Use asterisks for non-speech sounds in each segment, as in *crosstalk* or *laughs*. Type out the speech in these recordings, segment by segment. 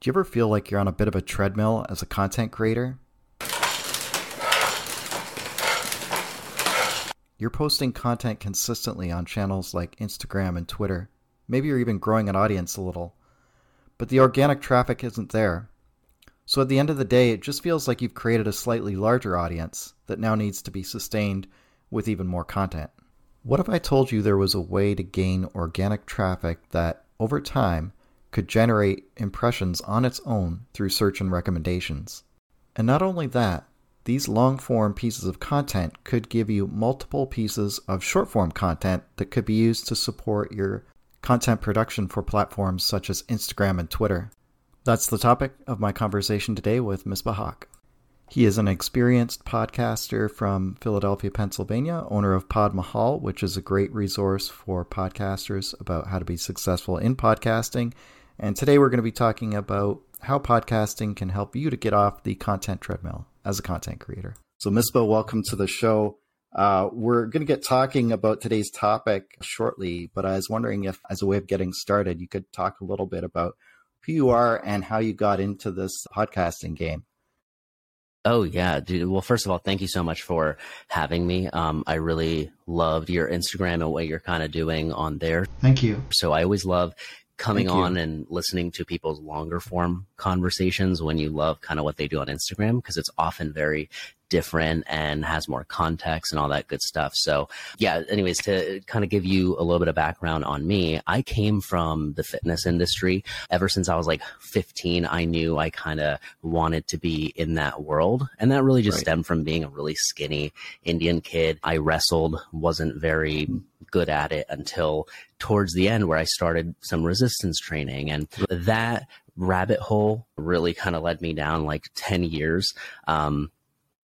Do you ever feel like you're on a bit of a treadmill as a content creator? You're posting content consistently on channels like Instagram and Twitter. Maybe you're even growing an audience a little. But the organic traffic isn't there. So at the end of the day, it just feels like you've created a slightly larger audience that now needs to be sustained with even more content. What if I told you there was a way to gain organic traffic that, over time, could generate impressions on its own through search and recommendations. And not only that, these long form pieces of content could give you multiple pieces of short form content that could be used to support your content production for platforms such as Instagram and Twitter. That's the topic of my conversation today with Misbah Haque. He is an experienced podcaster from Philadelphia, Pennsylvania, owner of Podmahal, which is a great resource for podcasters about how to be successful in podcasting and today we're going to be talking about how podcasting can help you to get off the content treadmill as a content creator. So, Misbah, welcome to the show. Uh, we're going to get talking about today's topic shortly, but I was wondering if, as a way of getting started, you could talk a little bit about who you are and how you got into this podcasting game. Oh yeah, dude. Well, first of all, thank you so much for having me. Um, I really loved your Instagram and what you're kind of doing on there. Thank you. So I always love coming on and listening to people's longer form conversations when you love kind of what they do on Instagram because it's often very different and has more context and all that good stuff. So, yeah, anyways, to kind of give you a little bit of background on me, I came from the fitness industry. Ever since I was like 15, I knew I kind of wanted to be in that world. And that really just right. stemmed from being a really skinny Indian kid. I wrestled, wasn't very good at it until towards the end where I started some resistance training. And that rabbit hole really kind of led me down like 10 years. Um,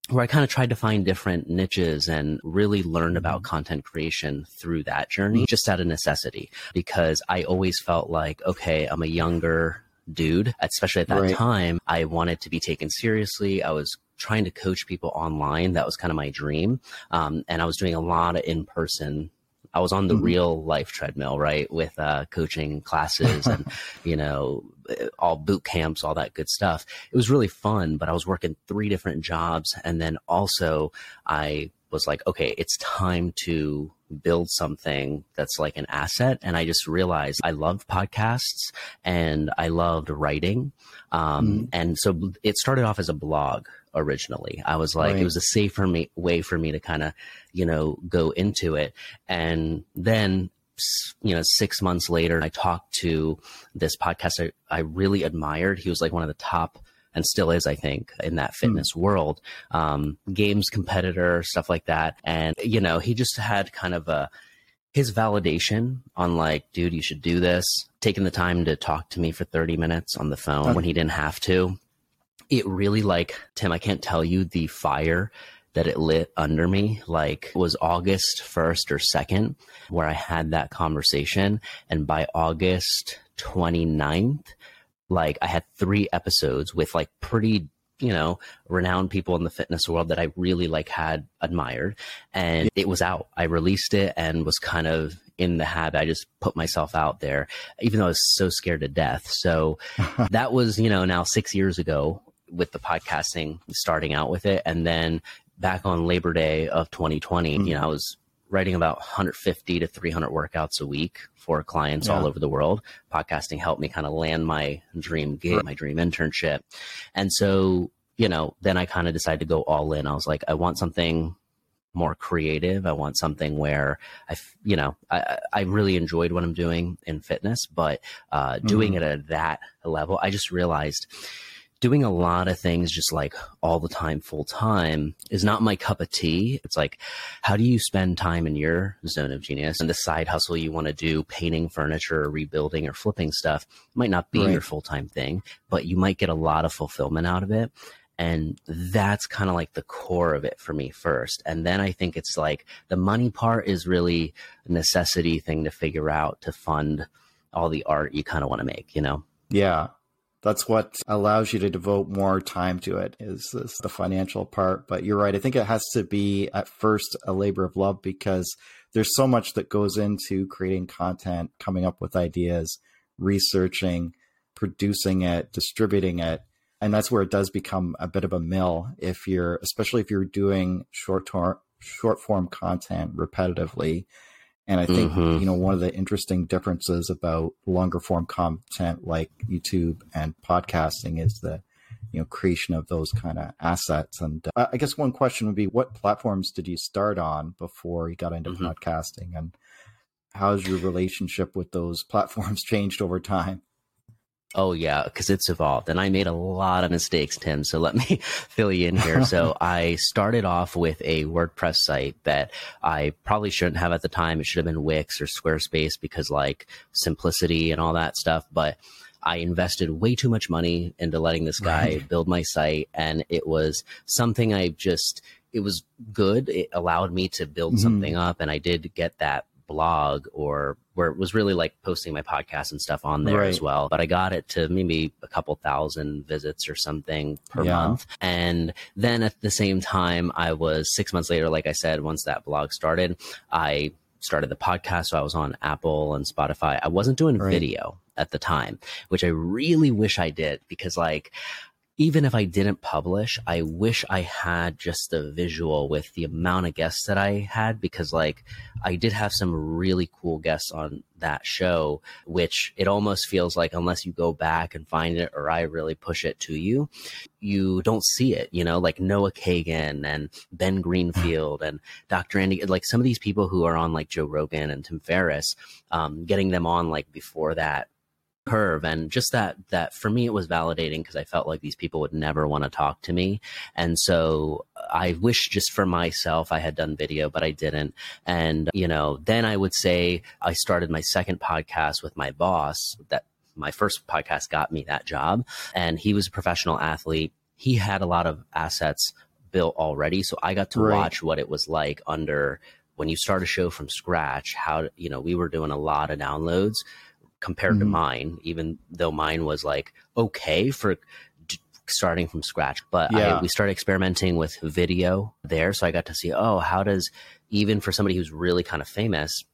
where I kind of tried to find different niches and really learned about mm-hmm. content creation through that journey, mm-hmm. just out of necessity, because I always felt like, okay, I'm a younger dude, especially at that right. time. I wanted to be taken seriously. I was trying to coach people online. That was kind of my dream. Um, and I was doing a lot of in person I was on the mm-hmm. real life treadmill, right, with uh, coaching classes and *laughs* you know all boot camps, all that good stuff. It was really fun, but I was working three different jobs, and then also I was like, okay, it's time to build something that's like an asset. And I just realized I loved podcasts and I loved writing. Um, mm. And so it started off as a blog originally. I was like, right. it was a safer me, way for me to kind of, you know, go into it. And then, you know, six months later, I talked to this podcaster I really admired. He was like one of the top and still is, I think, in that hmm. fitness mm. world, um, games competitor, stuff like that. And, you know, he just had kind of a, his validation on like, dude, you should do this, taking the time to talk to me for 30 minutes on the phone okay. when he didn't have to. It really like, Tim, I can't tell you the fire that it lit under me. Like was August 1st or 2nd where I had that conversation. And by August 29th like I had three episodes with like pretty you know renowned people in the fitness world that I really like had admired. And it was out. I released it and was kind of in the habit. I just put myself out there even though I was so scared to death. So *laughs* that was you know now 6 years ago with the podcasting starting out with it and then back on Labor Day of 2020 mm-hmm. you know I was writing about 150 to 300 workouts a week for clients yeah. all over the world. Podcasting helped me kind of land my dream gig, my dream internship. And so, you know, then I kind of decided to go all in. I was like, I want something more creative. I want something where I, you know, I, I really enjoyed what I'm doing in fitness, but uh, doing mm-hmm. it at that level, I just realized doing a lot of things just like all the time, full time is not my cup of tea. It's like, how do you spend time in your zone of genius and the side hustle you want to do, painting furniture or rebuilding or flipping stuff might not be right. your full time thing, but you might get a lot of fulfillment out of it. And that's kind of like the core of it for me first. And then I think it's like the money part is really a necessity thing to figure out to fund all the art you kind of want to make, you know? Yeah that's what allows you to devote more time to it is, is the financial part but you're right i think it has to be at first a labor of love because there's so much that goes into creating content coming up with ideas researching producing it, distributing it. And that's where it does become a bit of a mill if you're, especially if you're doing short short form content repetitively. And I think, mm-hmm. you know, one of the interesting differences about longer form content like YouTube and podcasting is the, you know, creation of those kind of assets. And uh, I guess one question would be what platforms did you start on before you got into mm-hmm. podcasting? And how's your relationship with those platforms *laughs* changed over time? Oh yeah, because it's evolved, and I made a lot of mistakes, Tim. So let *laughs* me fill you in here. *laughs* so I started off with a WordPress site that I probably shouldn't have at the time. It should have been Wix or Squarespace because like simplicity and all that stuff. But I invested way too much money into letting this guy right. build my site, and it was something I just it was good. It allowed me to build mm-hmm. something up, and I did get that blog or where it was really like posting my podcast and stuff on there right. as well. But I got it to maybe a couple thousand visits or something per yeah. month. And then at the same time, I was six months later, like I said, once that blog started, I started the podcast. So I was on Apple and Spotify. I wasn't doing right. video at the time, which I really wish I did because like even if I didn't publish, I wish I had just a visual with the amount of guests that I had because like I did have some really cool guests on that show, which it almost feels like unless you go back and find it or I really push it to you, you don't see it, you know, like Noah Kagan and Ben Greenfield and Dr. Andy, like some of these people who are on like Joe Rogan and Tim Ferriss, um, getting them on like before that curve. And just that that for me it was validating because i felt like these people would never want to talk to me. And so uh, i wish just for myself i had done video but i didn't. And you know then i would say i started my second podcast with my boss that my first podcast got me that job. And he was a professional athlete. He had a lot of assets built already. So i got to right. watch what it was like under when you start a show from scratch how you know we were doing a lot of downloads compared mm-hmm. to mine, even though mine was like okay for d- starting from scratch. But yeah. I, we started experimenting with video there. So I got to see, oh, how does, even for somebody who's really kind of famous,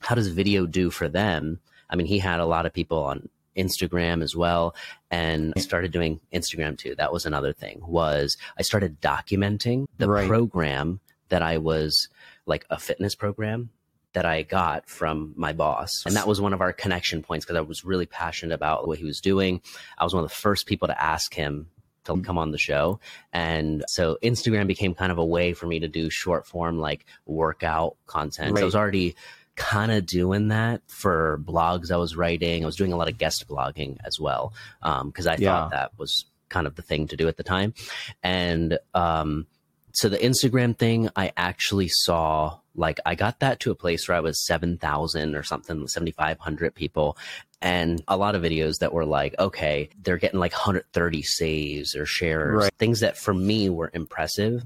how does video do for them? I mean, he had a lot of people on Instagram as well and I started doing Instagram too. That was another thing was I started documenting the right. program that I was like a fitness program that I got from my boss. And that was one of our connection points because I was really passionate about what he was doing. I was one of the first people to ask him to mm. come on the show. And so Instagram became kind of a way for me to do short form, like workout content. Right. So I was already kind of doing that for blogs I was writing. I was doing a lot of guest blogging as well because um, I yeah. thought that was kind of the thing to do at the time. And um, so the Instagram thing, I actually saw like I got that to a place where I was 7,000 or something, 7,500 people. And a lot of videos that were like, okay, they're getting like 130 saves or shares, right. things that for me were impressive,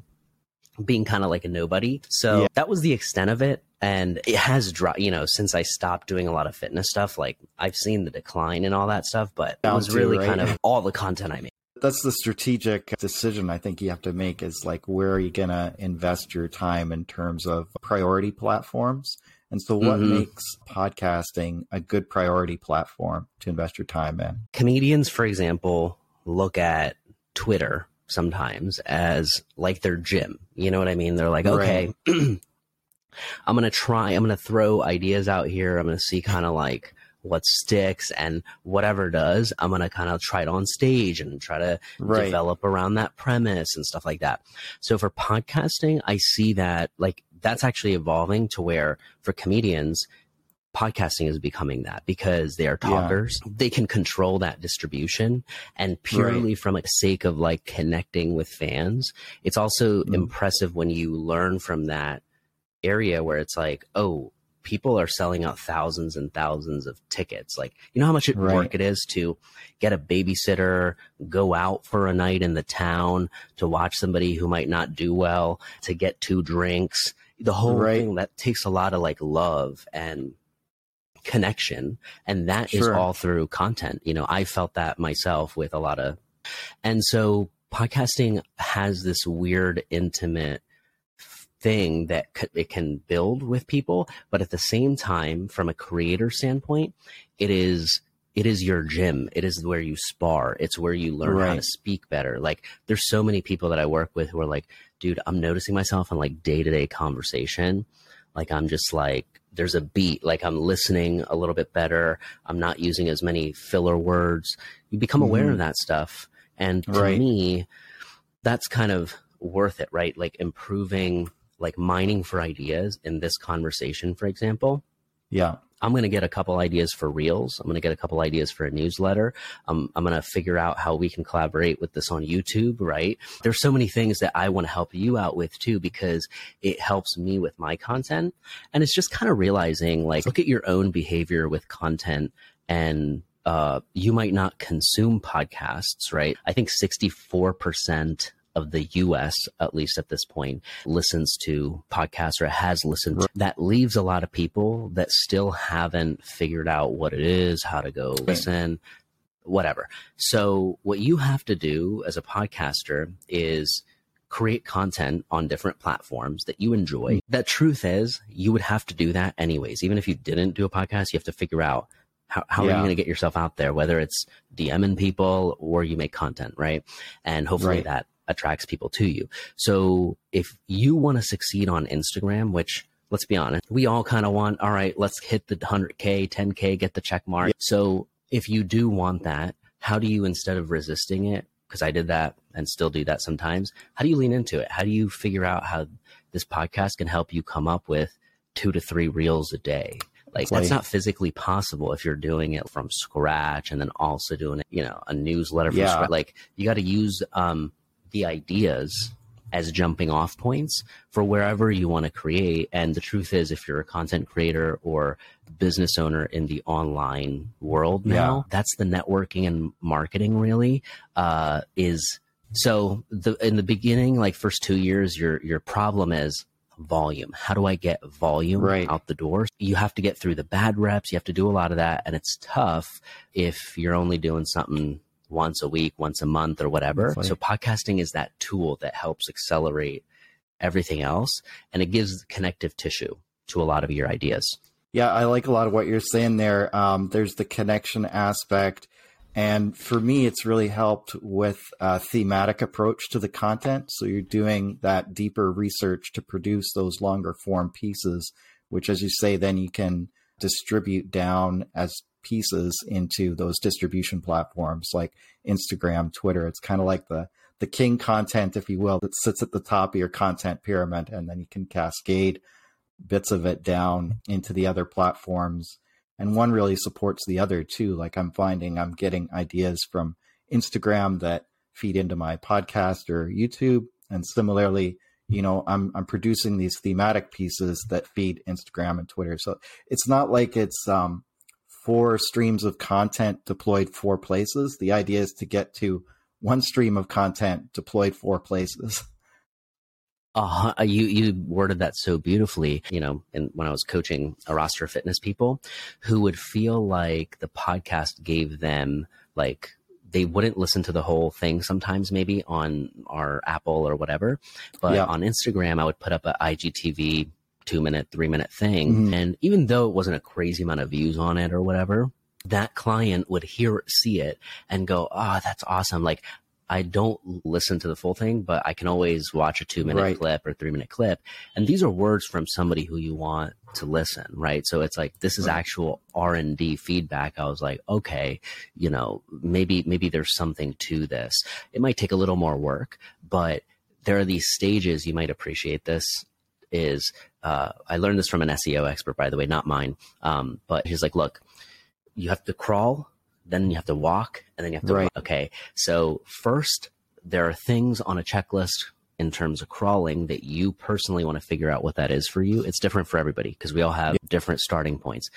being kind of like a nobody. So yeah. that was the extent of it. And it has dropped, you know, since I stopped doing a lot of fitness stuff, like I've seen the decline and all that stuff, but Down it was really right? kind of *laughs* all the content I made that's the strategic decision I think you have to make is like where are you going to invest your time in terms of priority platforms? And so what mm-hmm. makes podcasting a good priority platform to invest your time in? Comedians, for example, look at Twitter sometimes as like their gym. You know what I mean? They're like, okay. *clears throat* I'm going to try, I'm going to throw ideas out here. I'm going to see kind of like what sticks and whatever does, I'm going to kind of try it on stage and try to right. develop around that premise and stuff like that. So for podcasting, I see that like that's actually evolving to where for comedians, podcasting is becoming that because they are talkers. Yeah. They can control that distribution and purely right. from a sake of like connecting with fans. It's also mm. impressive when you learn from that area where it's like, oh, people are selling out thousands and thousands of tickets. Like, you know how much right. work it is to get a babysitter, go out for a night in the town, to watch somebody who might not do well, to get two drinks. The whole right. thing that takes a lot of like love and connection. And that sure. is all through content. You know, I felt that myself with a lot of, and so podcasting has this weird, intimate, thing that it can build with people. But at the same time, from a creator standpoint, it is it is your gym. It is where you spar. It's where you learn right. how to speak better. Like there's so many people that I work with who are like, dude, I'm noticing myself in like day to day conversation. Like I'm just like, there's a beat, like I'm listening a little bit better. I'm not using as many filler words. You become mm-hmm. aware of that stuff. And to right. me, that's kind of worth it, right? Like improving, like mining for ideas in this conversation, for example. Yeah. I'm going to get a couple ideas for reels. I'm going to get a couple ideas for a newsletter. Um, I'm going to figure out how we can collaborate with this on YouTube, right? There's so many things that I want to help you out with too, because it helps me with my content. And it's just kind of realizing like, look at your own behavior with content and uh, you might not consume podcasts, right? I think 64% of the US, at least at this point, listens to podcasts or has listened. Right. That leaves a lot of people that still haven't figured out what it is, how to go right. listen, whatever. So, what you have to do as a podcaster is create content on different platforms that you enjoy. Mm-hmm. The truth is, you would have to do that anyways. Even if you didn't do a podcast, you have to figure out how, how yeah. are you going to get yourself out there, whether it's DMing people or you make content, right? And hopefully right. that attracts people to you. So if you want to succeed on Instagram, which let's be honest, we all kind of want, all right, let's hit the 100K, 10K, get the check mark. So if you do want that, how do you, instead of resisting it, because I did that and still do that sometimes, how do you lean into it? How do you figure out how this podcast can help you come up with two to three reels a day? Like that's not physically possible if you're doing it from scratch and then also doing it, you know, a newsletter from yeah. scratch. Like you got to use um, the ideas as jumping off points for wherever you want to create. And the truth is, if you're a content creator or business owner in the online world now, yeah. that's the networking and marketing really uh, is. So the in the beginning, like first two years, your your problem is volume. How do I get volume right. out the door? You have to get through the bad reps. You have to do a lot of that, and it's tough if you're only doing something once a week, once a month, or whatever. So podcasting is that tool that helps accelerate everything else and it gives connective tissue to a lot of your ideas. Yeah, I like a lot of what you're saying there. Um, there's the connection aspect. And for me, it's really helped with a thematic approach to the content. So you're doing that deeper research to produce those longer form pieces, which, as you say, then you can distribute down as pieces into those distribution platforms like Instagram, Twitter. It's kind of like the the king content, if you will, that sits at the top of your content pyramid, and then you can cascade bits of it down into the other platforms. And one really supports the other too. Like I'm finding I'm getting ideas from Instagram that feed into my podcast or YouTube. And similarly, you know, I'm I'm producing these thematic pieces that feed Instagram and Twitter. So it's not like it's um four streams of content deployed four places. The idea is to get to one stream of content deployed four places. *laughs* Uh, you you worded that so beautifully. You know, and when I was coaching a roster of fitness people, who would feel like the podcast gave them like they wouldn't listen to the whole thing sometimes maybe on our Apple or whatever, but yeah. on Instagram I would put up a IGTV two minute, three minute thing. Mm-hmm. And even though it wasn't a crazy amount of views on it or whatever, that client would hear, see it and go, Oh, that's awesome. Like, I don't listen to the full thing, but I can always watch a two minute right. clip or three minute clip. And these are words from somebody who you want to listen, right? So it's like, this is right. actual R and D feedback. I was like, okay, you know, maybe, maybe there's something to this. It might take a little more work, but there are these stages. You might appreciate this is uh, I learned this from an SEO expert, by the way, not mine. Um, but he's like, look, you have to crawl, then you have to walk, and then you have to. Right. Okay, so first there are things on a checklist in terms of crawling that you personally want to figure out what that is for you. It's different for everybody because we all have different starting points.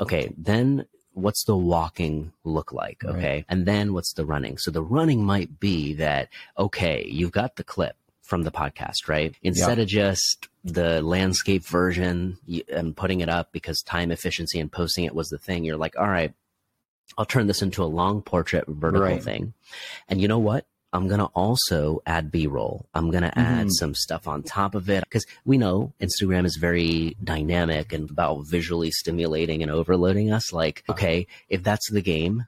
Okay, then what's the walking look like? Okay. Right. And then what's the running? So the running might be that, okay, you've got the clip from the podcast, right? Instead of just the landscape version and putting it up because time efficiency and posting it was the thing, you're like, all right, I'll turn this into a long portrait vertical right. thing. And you know what? I'm going to also add B roll. I'm going to add mm-hmm. some stuff on top of it because we know Instagram is very dynamic and about visually stimulating and overloading us. Like, okay, if that's the game,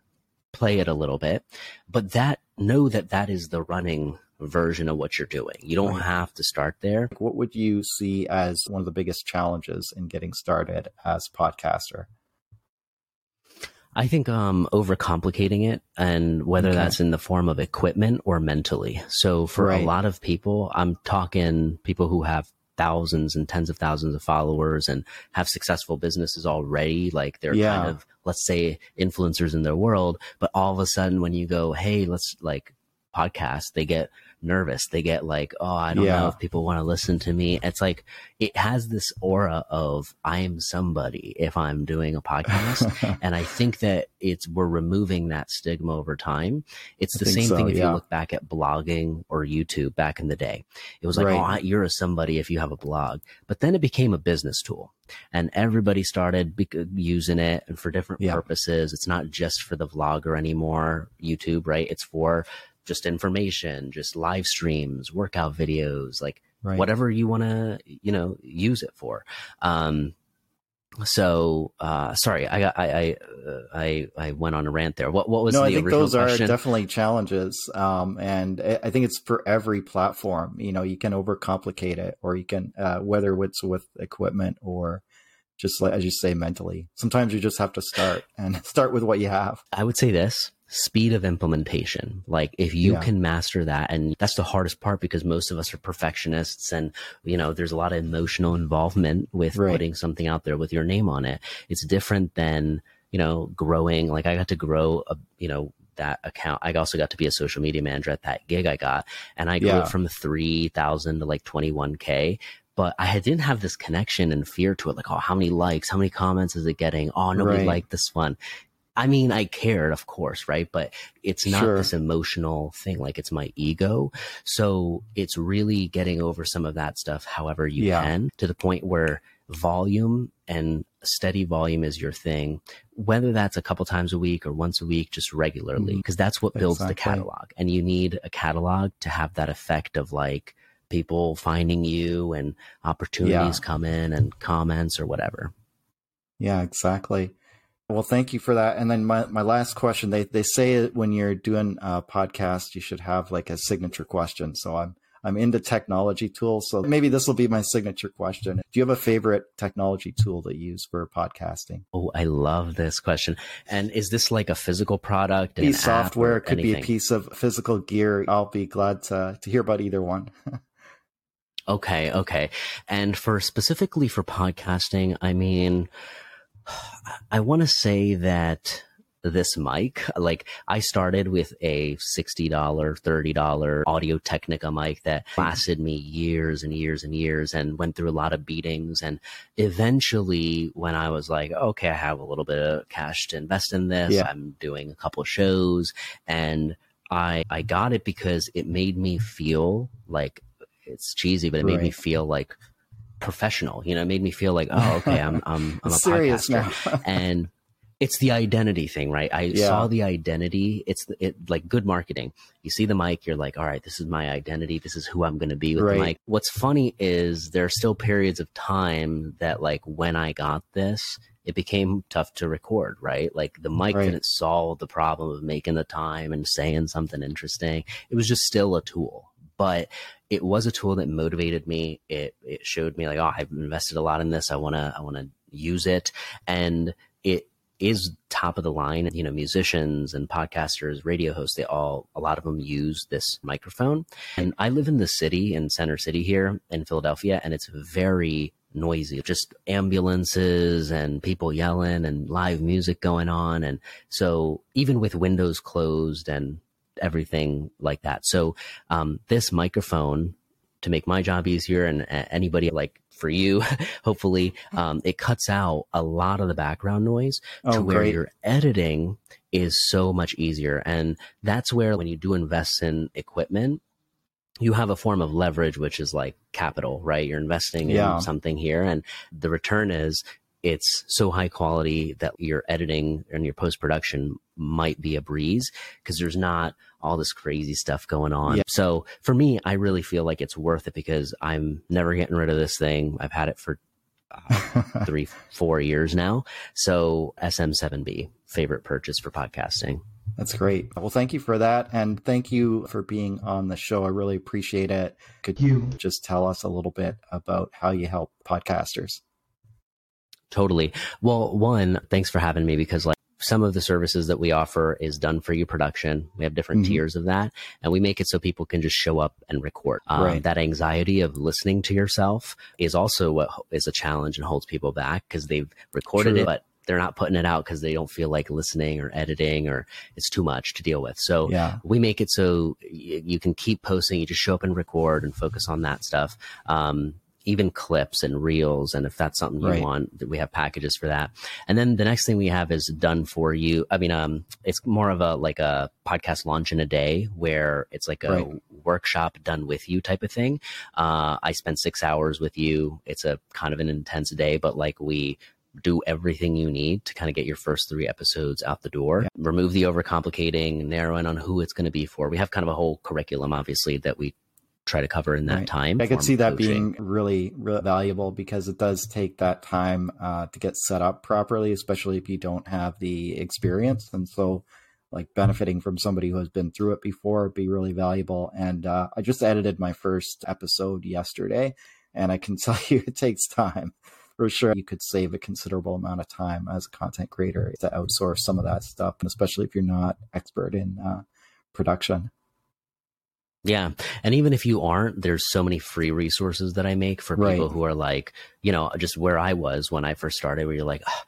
play it a little bit, but that know that that is the running version of what you're doing. You don't right. have to start there. What would you see as one of the biggest challenges in getting started as podcaster? I think um, overcomplicating it, and whether okay. that's in the form of equipment or mentally. So for right. a lot of people, I'm talking people who have thousands and tens of thousands of followers and have successful businesses already. Like they're yeah. kind of, let's say, influencers in their world. But all of a sudden, when you go, hey, let's like podcast, they get nervous. They get like, oh, I don't yeah. know if people want to listen to me. It's like it has this aura of I am somebody if I'm doing a podcast. *laughs* and I think that it's we're removing that stigma over time. It's the same so, thing if yeah. you look back at blogging or YouTube back in the day. It was like, right. oh, you're a somebody if you have a blog. But then it became a business tool and everybody started uh, using it and for different yeah. purposes. It's not just for the vlogger anymore, YouTube, right? It's for just information, just live streams, workout videos, like right. whatever you want to, you know, use it for. Um, so uh, sorry, I I I, uh, I I went on a rant there. What what was no? I think those question? are definitely challenges, um, and I think it's for every platform. You know, you can overcomplicate it, or you can uh, whether it's with equipment or just like as you say mentally. Sometimes you just have to start and *laughs* start with what you have. I would say this: speed of implementation. Like if you yeah. can master that, and that's the hardest part because most of us are perfectionists and, you know, there's a lot of emotional involvement with right. putting something out there with your name on it. It's different than, you know, growing. Like I got to grow a, you know, that account. I also got to be a social media manager at that gig I got, and I grew yeah. it from three thousand to like twenty one k. But I didn't have this connection and fear to it, like, oh, how many likes, how many comments is it getting? Oh, nobody right. liked this one. I mean, I cared, of course, right? But it's not sure. this emotional thing. Like it's my ego. So it's really getting over some of that stuff, however you yeah. can, to the point where volume and steady volume is your thing, whether that's a couple times a week or once a week, just regularly, because mm-hmm. that's what builds exactly. the catalog. And you need a catalog to have that effect of like people finding you and opportunities yeah. come in and comments or whatever. Yeah, exactly. Well, thank you for that. And then my, my last question, they, they say when you're doing a podcast, you should have like a signature question. So I'm, I'm into technology tools. So maybe this will be my signature question. Do you have a favorite technology tool that you use for podcasting? Oh, I love this question. And is this like a physical product? Piece software, could anything? be a piece of physical gear. I'll be glad to, to hear about either one. *laughs* okay. Okay. And for specifically for podcasting, I mean, I want to say that this mic, like I started with a $60, $30 Audio Technica mic that lasted me years and years and years and went through a lot of beatings. And eventually when I was like, okay, I have a little bit of cash to invest in this. Yeah. I'm doing a couple shows and I, I got it because it made me feel like it's cheesy, but it made right. me feel like professional. You know, it made me feel like, oh, okay, I'm *laughs* I'm, I'm a serious now. *laughs* and it's the identity thing, right? I yeah. saw the identity. It's it like good marketing. You see the mic, you're like, all right, this is my identity. This is who I'm going to be with right. the mic. What's funny is there are still periods of time that like when I got this, it became tough to record, right? Like the mic right. didn't solve the problem of making the time and saying something interesting. It was just still a tool. But it was a tool that motivated me. It it showed me like, oh, I've invested a lot in this. I wanna I wanna use it, and it is top of the line. You know, musicians and podcasters, radio hosts, they all a lot of them use this microphone. And I live in the city in Center City here in Philadelphia, and it's very noisy, just ambulances and people yelling and live music going on. And so even with windows closed and everything like that. So um, this microphone to make my job easier and anybody like for you, *laughs* hopefully, um, it cuts out a lot of the background noise oh, to where great. your editing is so much easier. And that's where when you do invest in equipment, you have a form of leverage, which is like capital, right? You're investing yeah. in something here and the return is it's so high quality that your editing and your post production might be a breeze because there's not all this crazy stuff going on. Yeah. So for me, I really feel like it's worth it because I'm never getting rid of this thing. I've had it for uh, *laughs* three, four years now. So SM7B, favorite purchase for podcasting. That's great. Well, thank you for that. And thank you for being on the show. I really appreciate it. Could you just tell us a little bit about how you help podcasters? Totally. Well, one, thanks for having me because like some of the services that we offer is done for you production. We have different mm-hmm. tiers of that, and we make it so people can just show up and record. Um, right. That anxiety of listening to yourself is also what is a challenge and holds people back because they've recorded True. it, but they're not putting it out because they don't feel like listening or editing or it's too much to deal with. So yeah. we make it so y- you can keep posting. You just show up and record and focus on that stuff. Um, even clips and reels. And if that's something you right. want, we have packages for that. And then the next thing we have is done for you. I mean, um, it's more of a, like a podcast launch in a day where it's like a right. workshop done with you type of thing. Uh, I spend six hours with you. It's a kind of an intense day, but like we do everything you need to kind of get your first three episodes out the door. Yeah. Remove the overcomplicating, narrow in on who it's going to be for. We have kind of a whole curriculum, obviously, that we try to cover in that right. time. I could see that coaching. being really, really valuable because it does take that time uh, to get set up properly, especially if you don't have the experience. And so, like benefiting from somebody who has been through it before would be really valuable. And uh, I just edited my first episode yesterday, and I can *laughs* tell you it takes time. For sure, you could save a considerable amount of time as a content creator to outsource some of that stuff, and especially if you're not expert in uh, production. Yeah. And even if you aren't, there's so many free resources that I make for people right. who are like, you know, just where I was when I first started, where you're like, oh,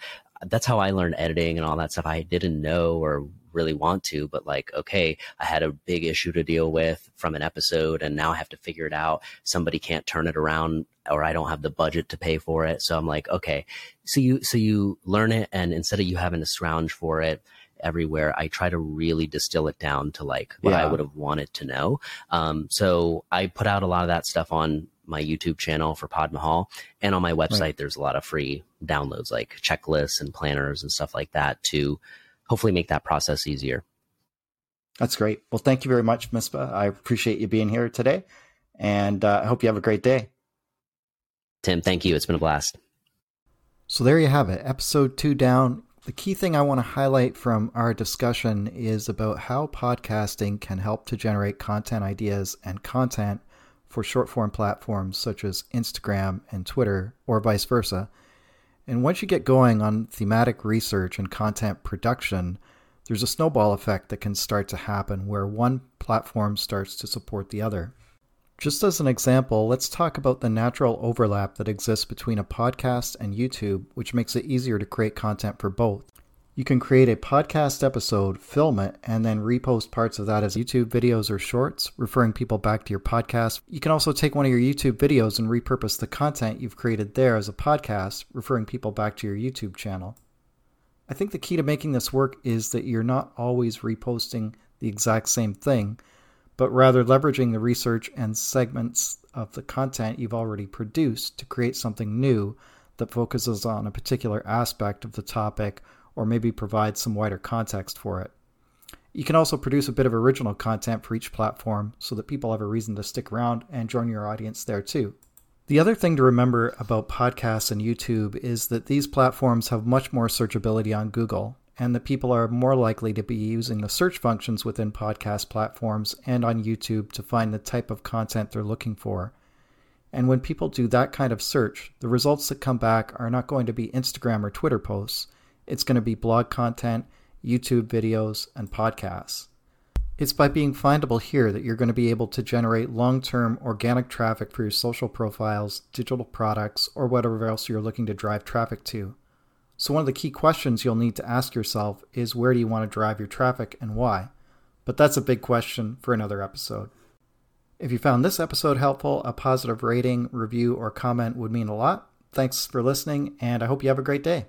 that's how I learned editing and all that stuff. I didn't know or really want to, but like, okay, I had a big issue to deal with from an episode and now I have to figure it out. Somebody can't turn it around or I don't have the budget to pay for it. So I'm like, okay, so you, so you learn it and instead of you having to scrounge for it, everywhere, I try to really distill it down to like what yeah. I would have wanted to know. Um, so I put out a lot of that stuff on my YouTube channel for Podmahal and on my website. Right. There's a lot of free downloads like checklists and planners and stuff like that to hopefully make that process easier. That's great. Well, thank you very much, Misbah. I appreciate you being here today, and uh, I hope you have a great day. Tim, thank you. It's been a blast. So there you have it. Episode two down. The key thing I want to highlight from our discussion is about how podcasting can help to generate content ideas and content for short form platforms such as Instagram and Twitter, or vice versa. And once you get going on thematic research and content production, there's a snowball effect that can start to happen where one platform starts to support the other. Just as an example, let's talk about the natural overlap that exists between a podcast and YouTube, which makes it easier to create content for both. You can create a podcast episode, film it, and then repost parts of that as YouTube videos or shorts, referring people back to your podcast. You can also take one of your YouTube videos and repurpose the content you've created there as a podcast, referring people back to your YouTube channel. I think the key to making this work is that you're not always reposting the exact same thing but rather leveraging the research and segments of the content you've already produced to create something new that focuses on a particular aspect of the topic or maybe provides some wider context for it. You can also produce a bit of original content for each platform so that people have a reason to stick around and join your audience there too. The other thing to remember about podcasts and YouTube is that these platforms have much more searchability on Google, and that people are more likely to be using the search functions within podcast platforms and on YouTube to find the type of content they're looking for. And when people do that kind of search, the results that come back are not going to be Instagram or Twitter posts. It's going to be blog content, YouTube videos, and podcasts. It's by being findable here that you're going to be able to generate long term organic traffic for your social profiles, digital products, or whatever else you're looking to drive traffic to. So, one of the key questions you'll need to ask yourself is where do you want to drive your traffic and why? But that's a big question for another episode. If you found this episode helpful, a positive rating, review, or comment would mean a lot. Thanks for listening, and I hope you have a great day.